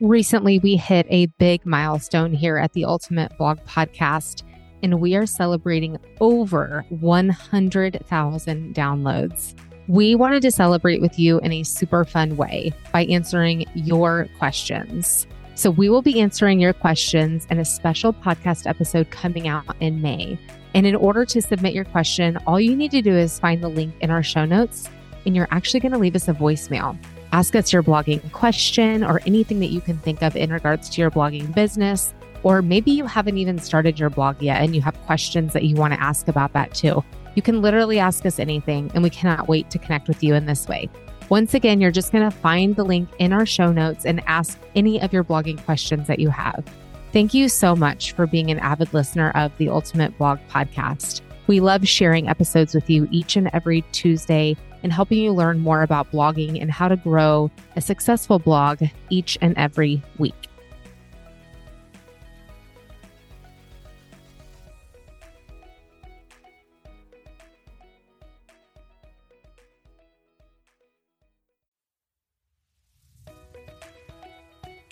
Recently, we hit a big milestone here at the Ultimate Blog Podcast, and we are celebrating over 100,000 downloads. We wanted to celebrate with you in a super fun way by answering your questions. So, we will be answering your questions in a special podcast episode coming out in May. And in order to submit your question, all you need to do is find the link in our show notes, and you're actually going to leave us a voicemail. Ask us your blogging question or anything that you can think of in regards to your blogging business. Or maybe you haven't even started your blog yet and you have questions that you want to ask about that too. You can literally ask us anything, and we cannot wait to connect with you in this way. Once again, you're just going to find the link in our show notes and ask any of your blogging questions that you have. Thank you so much for being an avid listener of the Ultimate Blog Podcast. We love sharing episodes with you each and every Tuesday and helping you learn more about blogging and how to grow a successful blog each and every week.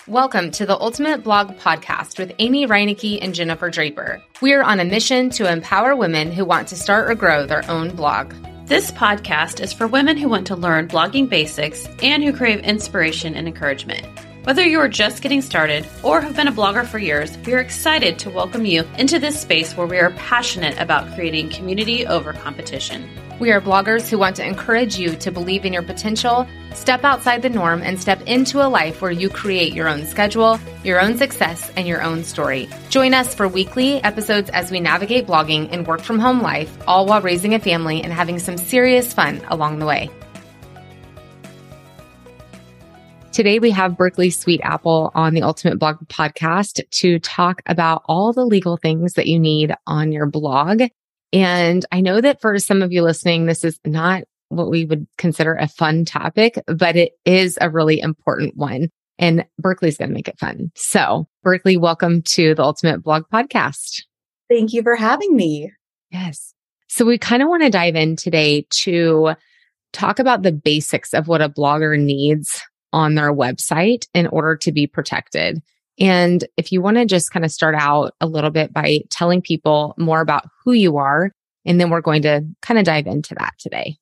Welcome to the Ultimate Blog Podcast with Amy Reinecke and Jennifer Draper. We are on a mission to empower women who want to start or grow their own blog. This podcast is for women who want to learn blogging basics and who crave inspiration and encouragement. Whether you are just getting started or have been a blogger for years, we are excited to welcome you into this space where we are passionate about creating community over competition. We are bloggers who want to encourage you to believe in your potential, step outside the norm, and step into a life where you create your own schedule, your own success, and your own story. Join us for weekly episodes as we navigate blogging and work from home life, all while raising a family and having some serious fun along the way. Today we have Berkley Sweetapple on the Ultimate Blog podcast to talk about all the legal things that you need on your blog and I know that for some of you listening, this is not what we would consider a fun topic, but it is a really important one. And Berkley's going to make it fun. So, Berkley, welcome to the Ultimate Blog Podcast. Thank you for having me. Yes. So, we kind of want to dive in today to talk about the basics of what a blogger needs on their website in order to be protected. And if you want to just kind of start out a little bit by telling people more about who you are, and then we're going to kind of dive into that today.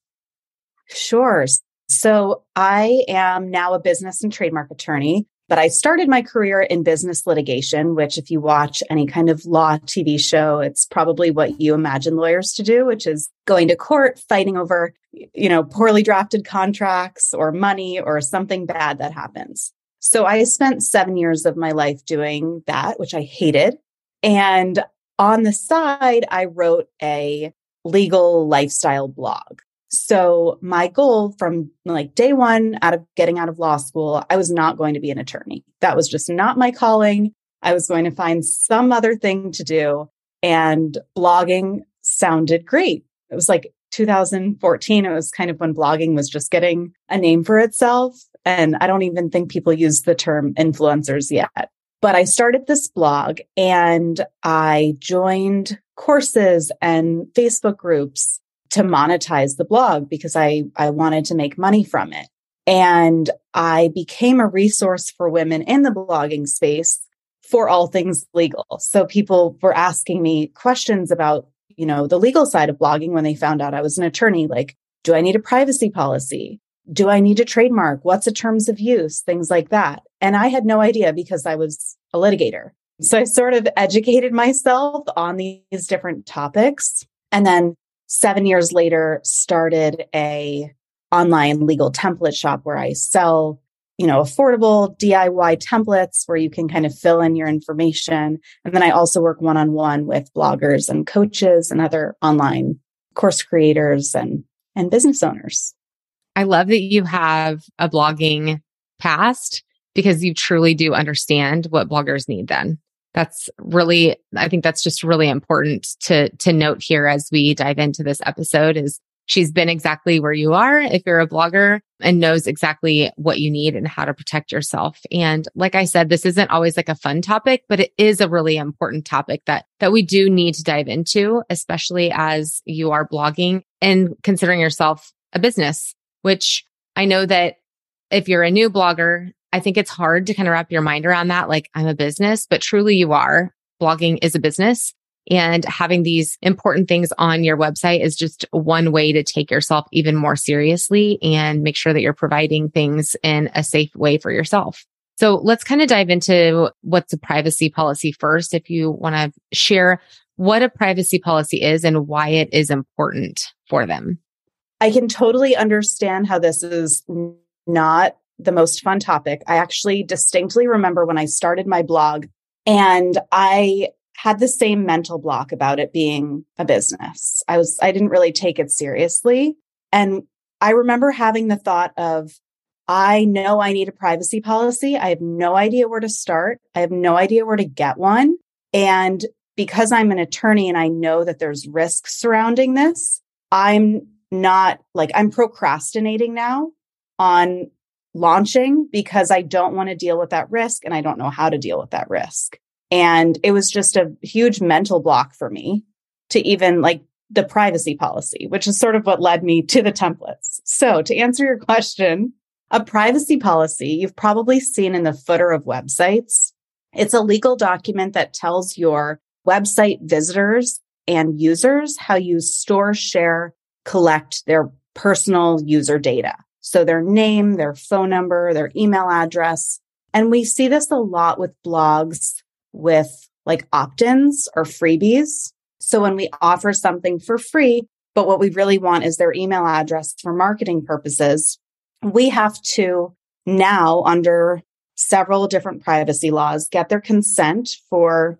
Sure. So I am now a business and trademark attorney, but I started my career in business litigation, which if you watch any kind of law TV show, it's probably what you imagine lawyers to do, which is going to court, fighting over, you know, poorly drafted contracts or money or something bad that happens. So I spent seven years of my life doing that, which I hated. And on the side, I wrote a legal lifestyle blog. So my goal from like day one out of getting out of law school, I was not going to be an attorney. That was just not my calling. I was going to find some other thing to do. And blogging sounded great. It was like 2014. It was kind of when blogging was just getting a name for itself. And I don't even think people use the term influencers yet. But I started this blog and I joined courses and Facebook groups to monetize the blog because I, I wanted to make money from it. And I became a resource for women in the blogging space for all things legal. So people were asking me questions about, you know, the legal side of blogging when they found out I was an attorney. Like, do I need a privacy policy? Do I need to trademark? What's the terms of use? Things like that. And I had no idea because I was a litigator. So I sort of educated myself on these different topics. And then seven years later, started a online legal template shop where I sell, you know, affordable DIY templates where you can kind of fill in your information. And then I also work one on one with bloggers and coaches and other online course creators and, and business owners. I love that you have a blogging past because you truly do understand what bloggers need then. That's really I think that's just really important to to note here as we dive into this episode is she's been exactly where you are if you're a blogger and knows exactly what you need and how to protect yourself. And like I said, this isn't always like a fun topic, but it is a really important topic that that we do need to dive into, especially as you are blogging and considering yourself a business which I know that if you're a new blogger, I think it's hard to kind of wrap your mind around that. Like, I'm a business, but truly you are. Blogging is a business. And having these important things on your website is just one way to take yourself even more seriously and make sure that you're providing things in a safe way for yourself. So let's kind of dive into what's a privacy policy first. If you want to share what a privacy policy is and why it is important for them. I can totally understand how this is not the most fun topic. I actually distinctly remember when I started my blog and I had the same mental block about it being a business. I was, I didn't really take it seriously. And I remember having the thought of, I know I need a privacy policy. I have no idea where to start. I have no idea where to get one. And because I'm an attorney and I know that there's risks surrounding this, I'm not like I'm procrastinating now on launching because I don't want to deal with that risk and I don't know how to deal with that risk. And it was just a huge mental block for me to even like the privacy policy, which is sort of what led me to the templates. So to answer your question, a privacy policy you've probably seen in the footer of websites. It's a legal document that tells your website visitors and users how you store, share, collect their personal user data. So their name, their phone number, their email address. And we see this a lot with blogs with like opt ins or freebies. So when we offer something for free, but what we really want is their email address for marketing purposes, we have to now, under several different privacy laws, get their consent for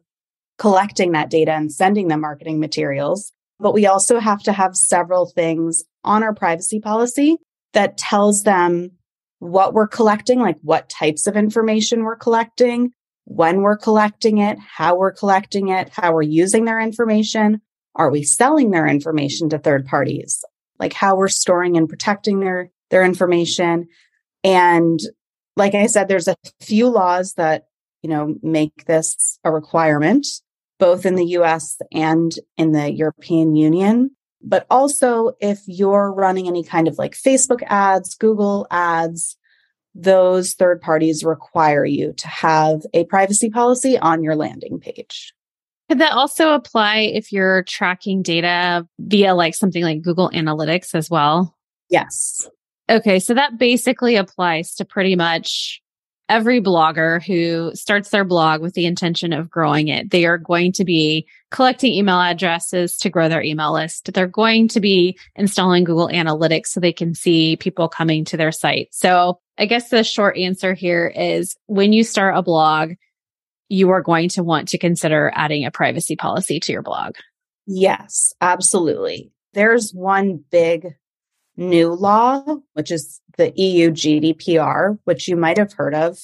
collecting that data and sending them marketing materials. But we also have to have several things on our privacy policy that tells them what we're collecting, like what types of information we're collecting, when we're collecting it, how we're collecting it, how we're using their information. Are we selling their information to third parties? Like how we're storing and protecting their, their information. And like I said, there's a few laws that, you know, make this a requirement, both in the US and in the European Union. But also if you're running any kind of like Facebook ads, Google ads, those third parties require you to have a privacy policy on your landing page. Could that also apply if you're tracking data via like something like Google Analytics as well? Yes. Okay. So that basically applies to pretty much every blogger who starts their blog with the intention of growing it. They are going to be collecting email addresses to grow their email list. They're going to be installing Google Analytics so they can see people coming to their site. So I guess the short answer here is when you start a blog, you are going to want to consider adding a privacy policy to your blog. Yes, absolutely. There's one big new law, which is the EU GDPR, which you might have heard of.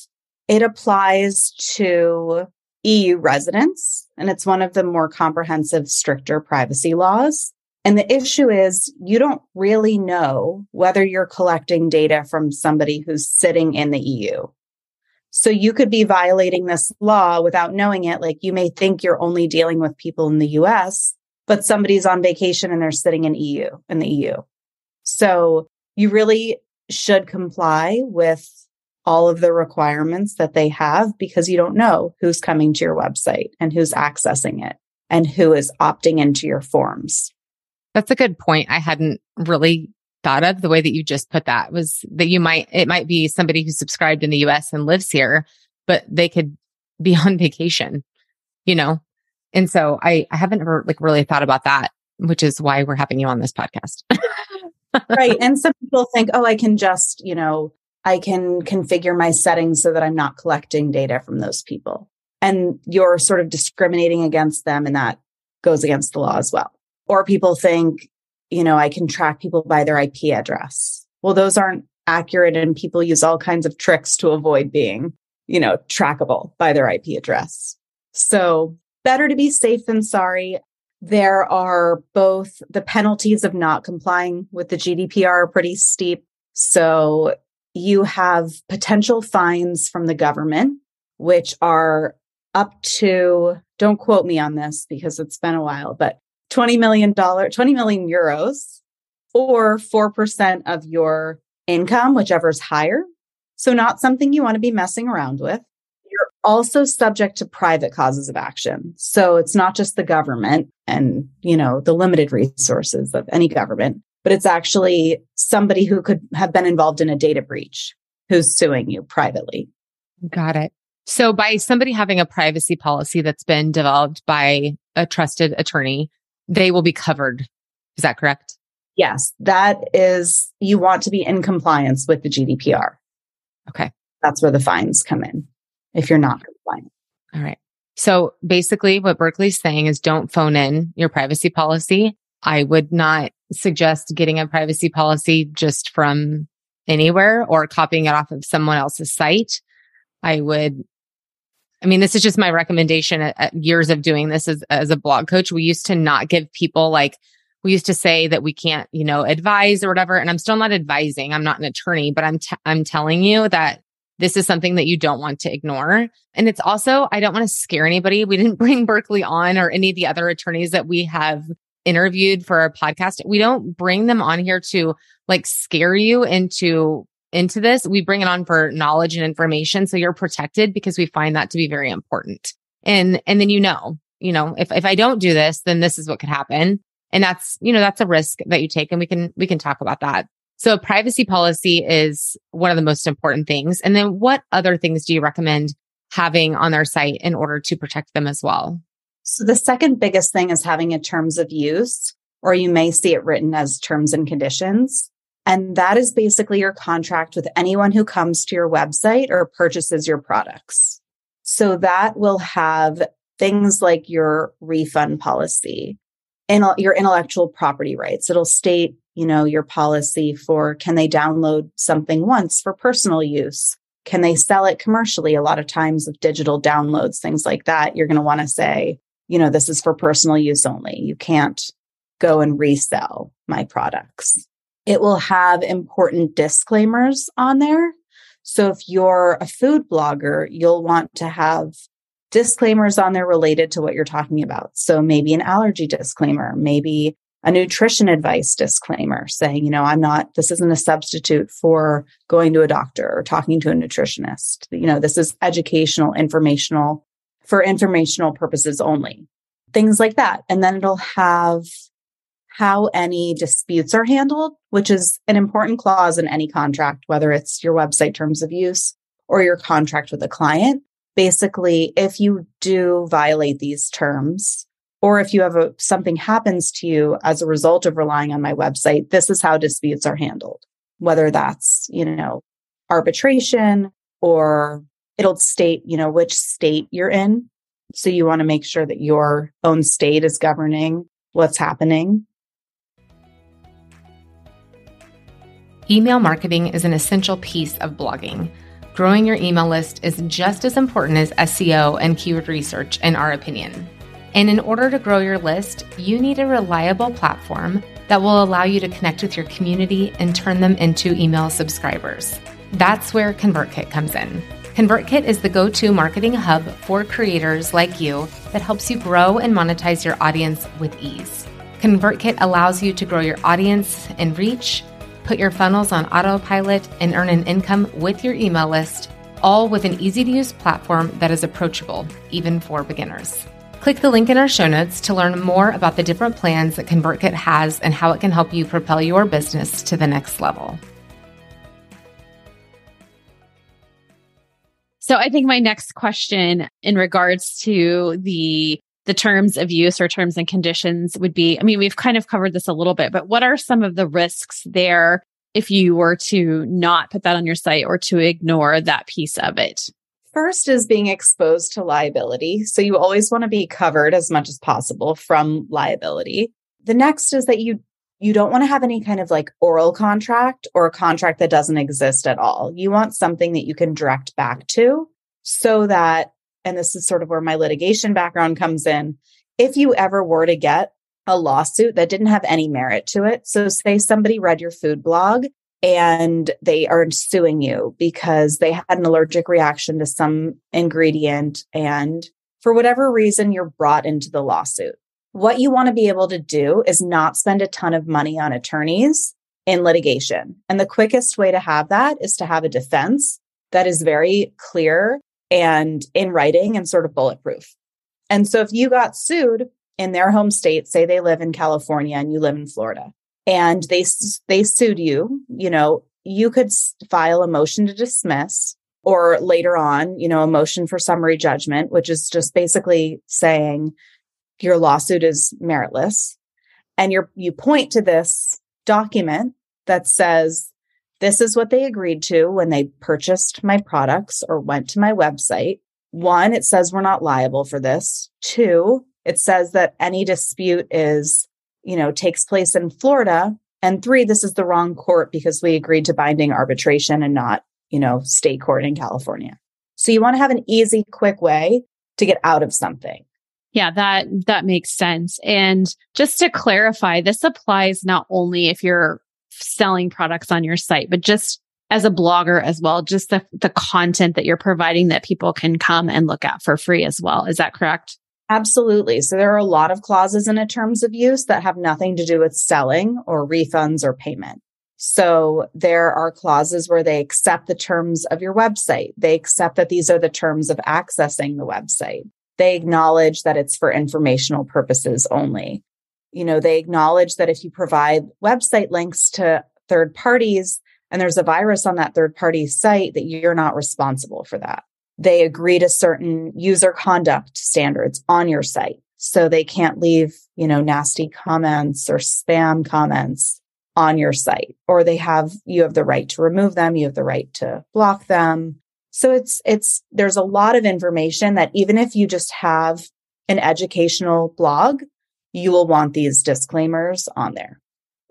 It applies to EU residents, and it's one of the more comprehensive, stricter privacy laws. And the issue is you don't really know whether you're collecting data from somebody who's sitting in the EU. So you could be violating this law without knowing it. Like you may think you're only dealing with people in the US, but somebody's on vacation and they're sitting in EU in the EU. So you really should comply with all of the requirements that they have because you don't know who's coming to your website and who's accessing it and who is opting into your forms. That's a good point. I hadn't really thought of the way that you just put that was that you might, it might be somebody who's subscribed in the US and lives here, but they could be on vacation, you know? And so I, I haven't ever like really thought about that, which is why we're having you on this podcast. right. And some people think, oh, I can just, you know, I can configure my settings so that I'm not collecting data from those people. And you're sort of discriminating against them, and that goes against the law as well. Or people think, you know, I can track people by their IP address. Well, those aren't accurate, and people use all kinds of tricks to avoid being, you know, trackable by their IP address. So better to be safe than sorry. There are both the penalties of not complying with the GDPR are pretty steep. So you have potential fines from the government, which are up to, don't quote me on this because it's been a while, but $20 million, 20 million euros or 4% of your income, whichever is higher. So, not something you want to be messing around with. Also subject to private causes of action. So, it's not just the government and, you know, the limited resources of any government, but it's actually somebody who could have been involved in a data breach who's suing you privately. Got it. So, by somebody having a privacy policy that's been developed by a trusted attorney, they will be covered. Is that correct? Yes, that is, you want to be in compliance with the GDPR. Okay. That's where the fines come in if you're not compliant. All right. So basically, what Berkley's saying is don't phone in your privacy policy. I would not suggest getting a privacy policy just from anywhere or copying it off of someone else's site. I would, I mean, this is just my recommendation at, at years of doing this as, as a blog coach. We used to not give people like, we used to say that we can't, you know, advise or whatever. And I'm still not advising. I'm not an attorney, but I'm, t- I'm telling you that this is something that you don't want to ignore. And it's also, I don't want to scare anybody. We didn't bring Berkley on or any of the other attorneys that we have interviewed for our podcast. We don't bring them on here to like scare you into into this. We bring it on for knowledge and information so you're protected because we find that to be very important. And and then you know, you know, if if I don't do this, then this is what could happen. And that's, you know, that's a risk that you take and we can we can talk about that. So privacy policy is one of the most important things. And then what other things do you recommend having on their site in order to protect them as well? So the second biggest thing is having a terms of use, or you may see it written as terms and conditions. And that is basically your contract with anyone who comes to your website or purchases your products. So that will have things like your refund policy and your intellectual property rights. It'll state, you know, your policy for can they download something once for personal use? Can they sell it commercially? A lot of times with digital downloads, things like that, you're going to want to say, you know, this is for personal use only. You can't go and resell my products. It will have important disclaimers on there. So if you're a food blogger, you'll want to have disclaimers on there related to what you're talking about. So maybe an allergy disclaimer, maybe a nutrition advice disclaimer saying, you know, I'm not, this isn't a substitute for going to a doctor or talking to a nutritionist. You know, this is educational, informational for informational purposes only, things like that. And then it'll have how any disputes are handled, which is an important clause in any contract, whether it's your website terms of use or your contract with a client. Basically, if you do violate these terms, or if you have a, something happens to you as a result of relying on my website, this is how disputes are handled. Whether that's, you know, arbitration or it'll state, you know, which state you're in. So you want to make sure that your own state is governing what's happening. Email marketing is an essential piece of blogging. Growing your email list is just as important as SEO and keyword research, in our opinion. And in order to grow your list, you need a reliable platform that will allow you to connect with your community and turn them into email subscribers. That's where ConvertKit comes in. ConvertKit is the go to marketing hub for creators like you that helps you grow and monetize your audience with ease. ConvertKit allows you to grow your audience and reach, put your funnels on autopilot, and earn an income with your email list, all with an easy to use platform that is approachable, even for beginners. Click the link in our show notes to learn more about the different plans that ConvertKit has and how it can help you propel your business to the next level. So I think my next question in regards to the the terms of use or terms and conditions would be I mean we've kind of covered this a little bit but what are some of the risks there if you were to not put that on your site or to ignore that piece of it? First is being exposed to liability. So you always want to be covered as much as possible from liability. The next is that you you don't want to have any kind of like oral contract or a contract that doesn't exist at all. You want something that you can direct back to so that, and this is sort of where my litigation background comes in. If you ever were to get a lawsuit that didn't have any merit to it, so say somebody read your food blog and they are suing you because they had an allergic reaction to some ingredient and for whatever reason you're brought into the lawsuit what you want to be able to do is not spend a ton of money on attorneys in litigation. And the quickest way to have that is to have a defense that is very clear and in writing and sort of bulletproof. And so if you got sued in their home state, say they live in California and you live in Florida, and they they sued you, you know, you could file a motion to dismiss or later on, you know, a motion for summary judgment, which is just basically saying your lawsuit is meritless. And you you point to this document that says this is what they agreed to when they purchased my products or went to my website. One, it says we're not liable for this. Two, it says that any dispute is, you know, takes place in Florida. And three, this is the wrong court because we agreed to binding arbitration and not you know, state court in California. So you want to have an easy, quick way to get out of something. Yeah, that that makes sense. And just to clarify, this applies not only if you're selling products on your site, but just as a blogger as well, just the the content that you're providing that people can come and look at for free as well. Is that correct? Absolutely. So there are a lot of clauses in a terms of use that have nothing to do with selling or refunds or payment. So there are clauses where they accept the terms of your website. They accept that these are the terms of accessing the website. They acknowledge that it's for informational purposes only. You know, they acknowledge that if you provide website links to third parties and there's a virus on that third party site that you're not responsible for that. They agree to certain user conduct standards on your site. So they can't leave, you know, nasty comments or spam comments on your site or they have you have the right to remove them you have the right to block them so it's it's there's a lot of information that even if you just have an educational blog you will want these disclaimers on there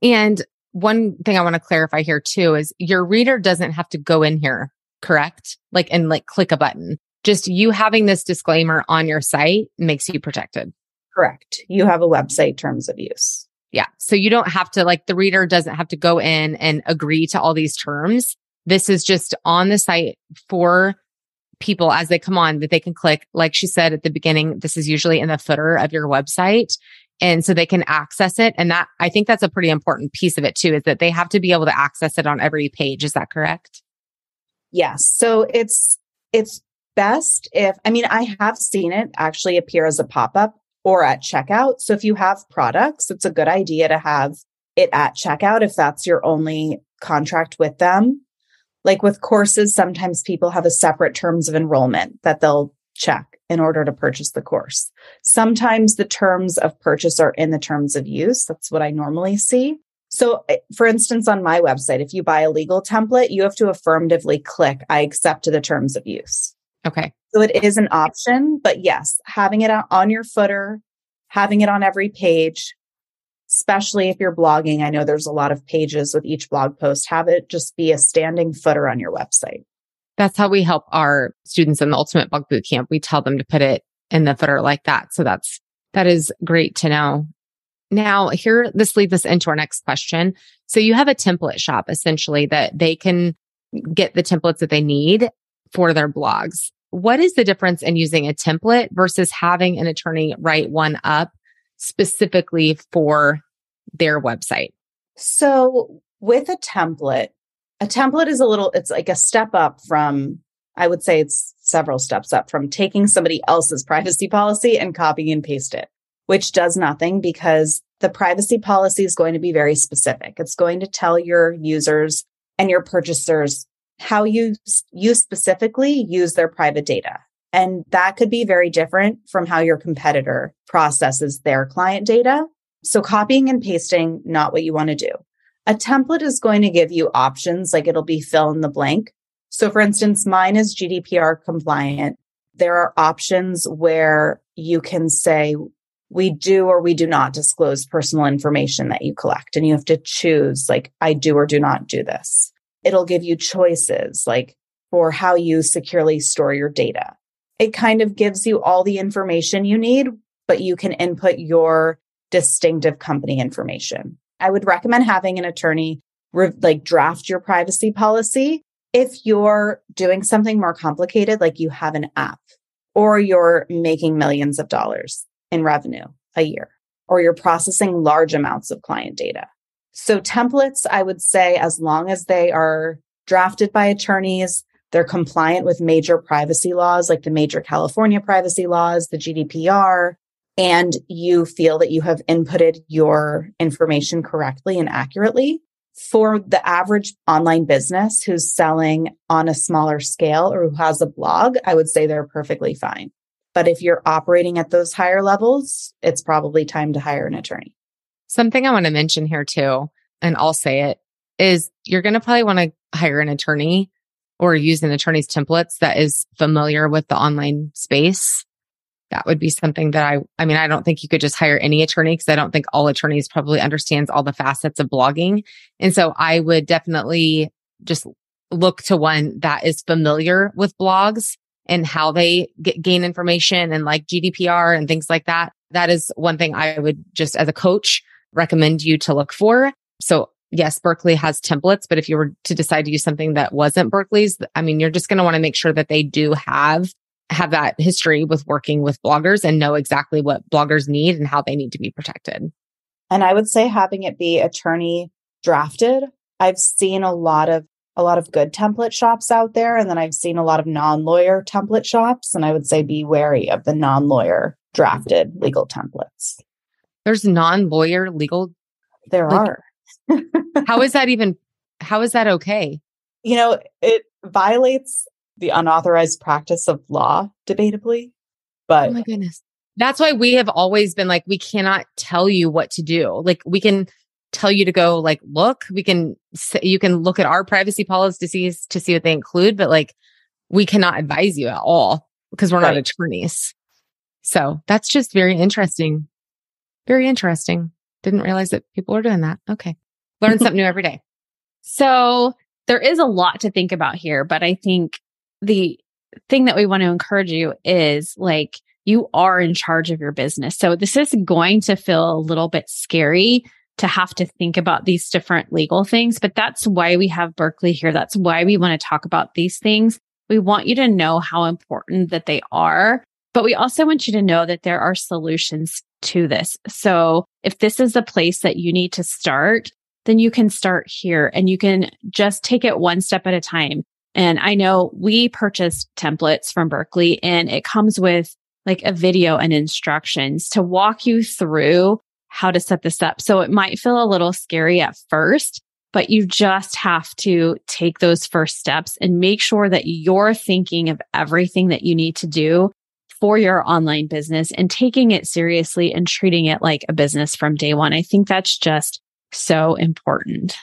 and one thing i want to clarify here too is your reader doesn't have to go in here correct like and like click a button just you having this disclaimer on your site makes you protected correct you have a website terms of use yeah. So you don't have to like the reader doesn't have to go in and agree to all these terms. This is just on the site for people as they come on that they can click. Like she said at the beginning, this is usually in the footer of your website. And so they can access it. And that I think that's a pretty important piece of it too, is that they have to be able to access it on every page. Is that correct? Yes. So it's, it's best if, I mean, I have seen it actually appear as a pop up or at checkout. So if you have products, it's a good idea to have it at checkout if that's your only contract with them. Like with courses, sometimes people have a separate terms of enrollment that they'll check in order to purchase the course. Sometimes the terms of purchase are in the terms of use. That's what I normally see. So, eh, for instance, on my website, if you buy a legal template, you have to affirmatively click, I accept the terms of use. Okay. So it is an option, but yes, having it on your footer, having it on every page, especially if you're blogging. I know there's a lot of pages with each blog post. Have it just be a standing footer on your website. That's how we help our students in the Ultimate Blog Bootcamp. We tell them to put it in the footer like that. So that's, that is great to know. Now, here, this leads us into our next question. So you have a template shop essentially that they can get the templates that they need for their blogs. What is the difference in using a template versus having an attorney write one up specifically for their website? So, with a template, a template is a little, it's like a step up from, I would say it's several steps up from taking somebody else's privacy policy and copying and paste it, which does nothing because the privacy policy is going to be very specific. It's going to tell your users and your purchasers how you, you specifically use their private data. And that could be very different from how your competitor processes their client data. So copying and pasting, not what you want to do. A template is going to give you options, like it'll be fill in the blank. So for instance, mine is GDPR compliant. There are options where you can say, we do or we do not disclose personal information that you collect. And you have to choose, like, I do or do not do this it'll give you choices like for how you securely store your data. It kind of gives you all the information you need, but you can input your distinctive company information. I would recommend having an attorney re- like draft your privacy policy if you're doing something more complicated, like you have an app or you're making millions of dollars in revenue a year, or you're processing large amounts of client data. So templates, I would say, as long as they are drafted by attorneys, they're compliant with major privacy laws like the major California privacy laws, the GDPR, and you feel that you have inputted your information correctly and accurately. For the average online business who's selling on a smaller scale or who has a blog, I would say they're perfectly fine. But if you're operating at those higher levels, it's probably time to hire an attorney. Something I want to mention here too, and I'll say it, is you're going to probably want to hire an attorney or use an attorney's templates that is familiar with the online space. That would be something that I, I mean, I don't think you could just hire any attorney because I don't think all attorneys probably understands all the facets of blogging. And so I would definitely just look to one that is familiar with blogs and how they get, gain information and like GDPR and things like that. That is one thing I would just as a coach recommend you to look for. So yes, Berkley has templates, but if you were to decide to use something that wasn't Berkley's, I mean, you're just going to want to make sure that they do have have that history with working with bloggers and know exactly what bloggers need and how they need to be protected. And I would say having it be attorney drafted. I've seen a lot of a lot of good template shops out there and then I've seen a lot of non-lawyer template shops and I would say be wary of the non-lawyer drafted mm-hmm. legal templates. There's non-lawyer legal there like, are how is that even how is that okay? You know, it violates the unauthorized practice of law, debatably. Oh but oh my goodness. That's why we have always been like, we cannot tell you what to do. Like we can tell you to go like look, we can you can look at our privacy policies to see what they include, but like we cannot advise you at all because we're right. not attorneys. So that's just very interesting. Very interesting. Didn't realize that people were doing that. Okay. Learn something new every day. So there is a lot to think about here, but I think the thing that we want to encourage you is like you are in charge of your business. So this is going to feel a little bit scary to have to think about these different legal things, but that's why we have Berkley here. That's why we want to talk about these things. We want you to know how important that they are, but we also want you to know that there are solutions to this. So if this is a place that you need to start, then you can start here and you can just take it one step at a time. And I know we purchased templates from Berkley and it comes with like a video and instructions to walk you through how to set this up. So it might feel a little scary at first, but you just have to take those first steps and make sure that you're thinking of everything that you need to do for your online business and taking it seriously and treating it like a business from day one. I think that's just so important?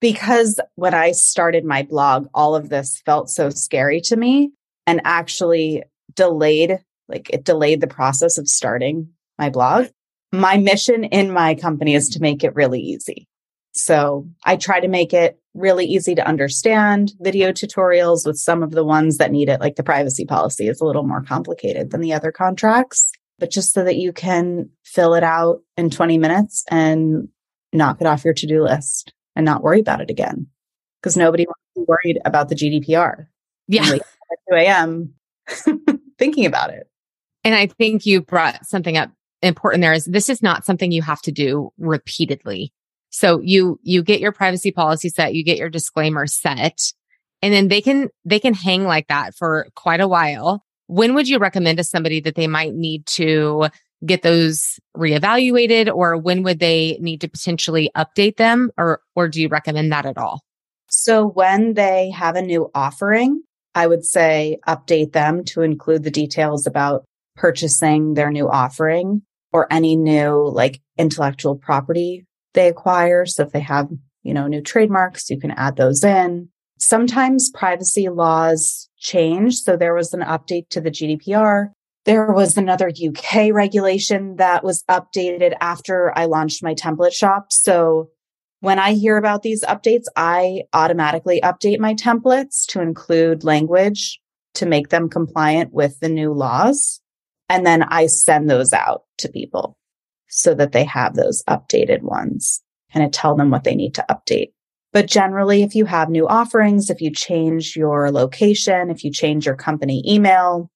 Because when I started my blog, all of this felt so scary to me and actually delayed, like it delayed the process of starting my blog. My mission in my company is to make it really easy. So I try to make it really easy to understand video tutorials with some of the ones that need it, like the privacy policy is a little more complicated than the other contracts, but just so that you can fill it out in 20 minutes and knock it off your to-do list and not worry about it again. Because nobody wants to be worried about the GDPR. Yeah. At 2 a.m. thinking about it. And I think you brought something up important there is this is not something you have to do repeatedly. So you you get your privacy policy set, you get your disclaimer set, and then they can they can hang like that for quite a while. When would you recommend to somebody that they might need to get those reevaluated or when would they need to potentially update them or or do you recommend that at all? So when they have a new offering, I would say update them to include the details about purchasing their new offering or any new like intellectual property they acquire. So if they have, you know, new trademarks, you can add those in. Sometimes privacy laws change. So there was an update to the GDPR there was another UK regulation that was updated after I launched my template shop. So when I hear about these updates, I automatically update my templates to include language to make them compliant with the new laws. And then I send those out to people so that they have those updated ones and I tell them what they need to update. But generally, if you have new offerings, if you change your location, if you change your company email,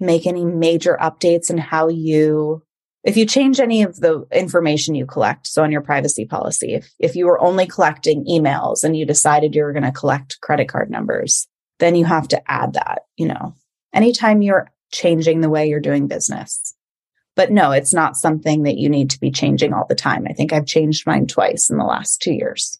make any major updates in how you if you change any of the information you collect so on your privacy policy if if you were only collecting emails and you decided you were going to collect credit card numbers then you have to add that, you know, anytime you're changing the way you're doing business. But no, it's not something that you need to be changing all the time. I think I've changed mine twice in the last two years.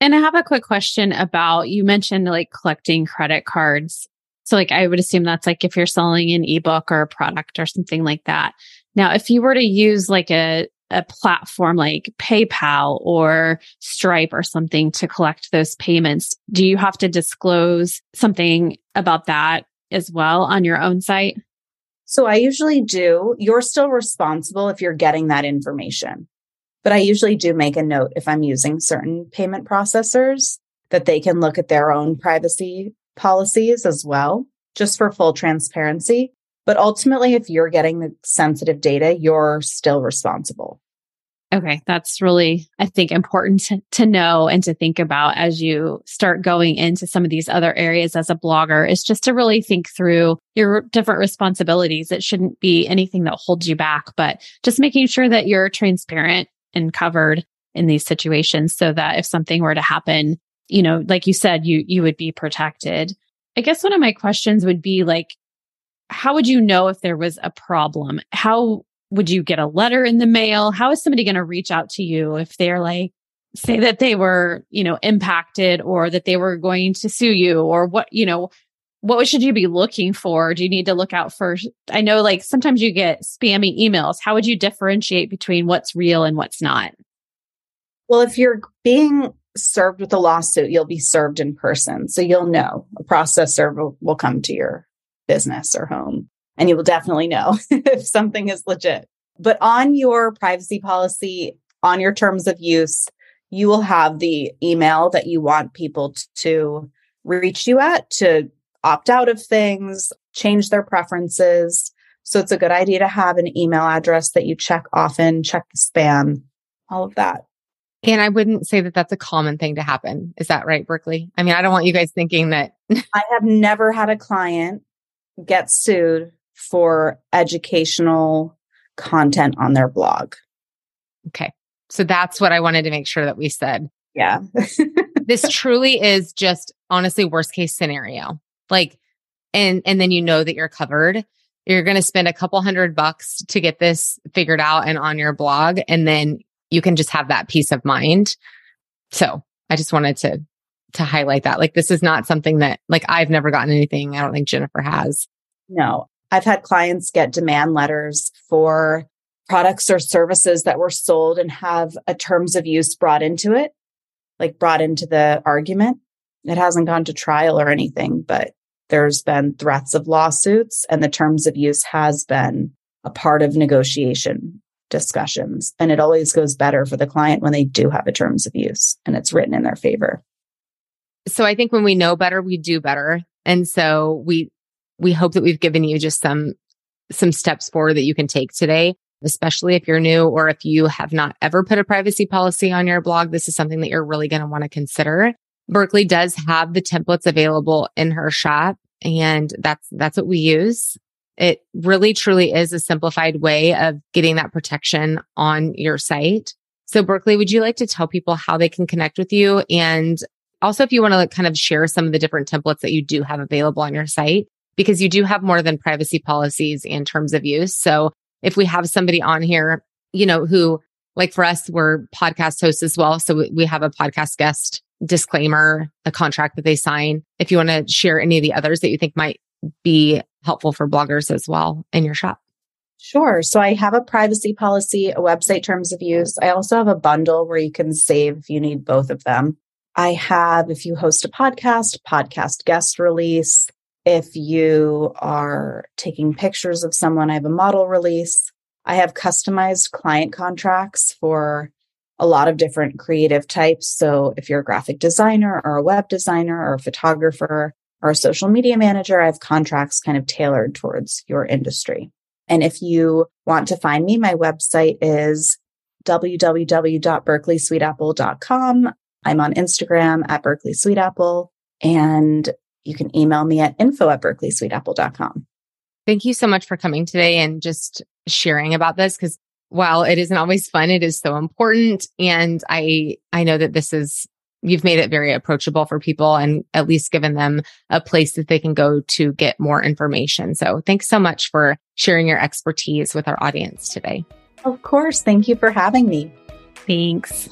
And I have a quick question about you mentioned like collecting credit cards. So, like, I would assume that's like if you're selling an ebook or a product or something like that. Now, if you were to use like a, a platform like PayPal or Stripe or something to collect those payments, do you have to disclose something about that as well on your own site? So I usually do. You're still responsible if you're getting that information. But I usually do make a note if I'm using certain payment processors that they can look at their own privacy policies as well, just for full transparency. But ultimately, if you're getting the sensitive data, you're still responsible. Okay, that's really, I think, important to, to, know and to think about as you start going into some of these other areas as a blogger is just to really think through your different responsibilities. It shouldn't be anything that holds you back, but just making sure that you're transparent and covered in these situations so that if something were to happen, you know, like you said, you, you would be protected. I guess one of my questions would be like, how would you know if there was a problem? How would you get a letter in the mail? How is somebody going to reach out to you if they're like, say that they were, you know, impacted or that they were going to sue you or what, you know, what should you be looking for? Do you need to look out for? I know like sometimes you get spammy emails. How would you differentiate between what's real and what's not? Well, if you're being served with a lawsuit, you'll be served in person. So you'll know a process server will come to your business or home and you will definitely know if something is legit. But on your privacy policy, on your terms of use, you will have the email that you want people to reach you at to opt out of things, change their preferences. So it's a good idea to have an email address that you check often, check the spam, all of that. And I wouldn't say that that's a common thing to happen. Is that right, Berkley? I mean, I don't want you guys thinking that. I have never had a client get sued for educational content on their blog. Okay. So that's what I wanted to make sure that we said. Yeah. this truly is just honestly worst case scenario. Like and and then you know that you're covered. You're going to spend a couple hundred bucks to get this figured out and on your blog and then you can just have that peace of mind. So, I just wanted to to highlight that. Like this is not something that like I've never gotten anything. I don't think Jennifer has. No, I've had clients get demand letters for products or services that were sold and have a terms of use brought into it, like brought into the argument. It hasn't gone to trial or anything, but there's been threats of lawsuits and the terms of use has been a part of negotiation discussions. And it always goes better for the client when they do have a terms of use and it's written in their favor. So I think when we know better, we do better. And so we we hope that we've given you just some some steps forward that you can take today especially if you're new or if you have not ever put a privacy policy on your blog this is something that you're really going to want to consider. Berkley does have the templates available in her shop and that's that's what we use. It really truly is a simplified way of getting that protection on your site. So berkley would you like to tell people how they can connect with you? And also if you want to kind of share some of the different templates that you do have available on your site because you do have more than privacy policies and terms of use. So if we have somebody on here, you know, who like for us, we're podcast hosts as well. So we have a podcast guest disclaimer, a contract that they sign. If you want to share any of the others that you think might be helpful for bloggers as well in your shop. Sure. So I have a privacy policy, a website terms of use. I also have a bundle where you can save if you need both of them. I have, if you host a podcast, podcast guest release, if you are taking pictures of someone, I have a model release. I have customized client contracts for a lot of different creative types. So if you're a graphic designer or a web designer or a photographer or a social media manager, I have contracts kind of tailored towards your industry. And if you want to find me, my website is www.berkleysweetapple.com. I'm on Instagram at Berkley Sweetapple. And you can email me at info at berkleysweetapple.com. Thank you so much for coming today and just sharing about this because while it isn't always fun, it is so important. And I, I know that this is you've made it very approachable for people and at least given them a place that they can go to get more information. So thanks so much for sharing your expertise with our audience today. Of course. Thank you for having me. Thanks.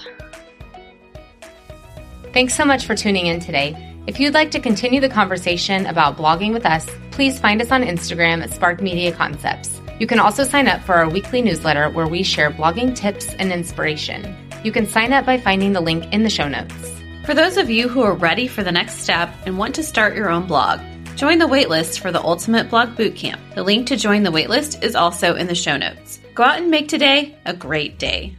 Thanks so much for tuning in today. If you'd like to continue the conversation about blogging with us, please find us on Instagram at Spark Media Concepts. You can also sign up for our weekly newsletter where we share blogging tips and inspiration. You can sign up by finding the link in the show notes. For those of you who are ready for the next step and want to start your own blog, join the waitlist for the Ultimate Blog Bootcamp. The link to join the waitlist is also in the show notes. Go out and make today a great day.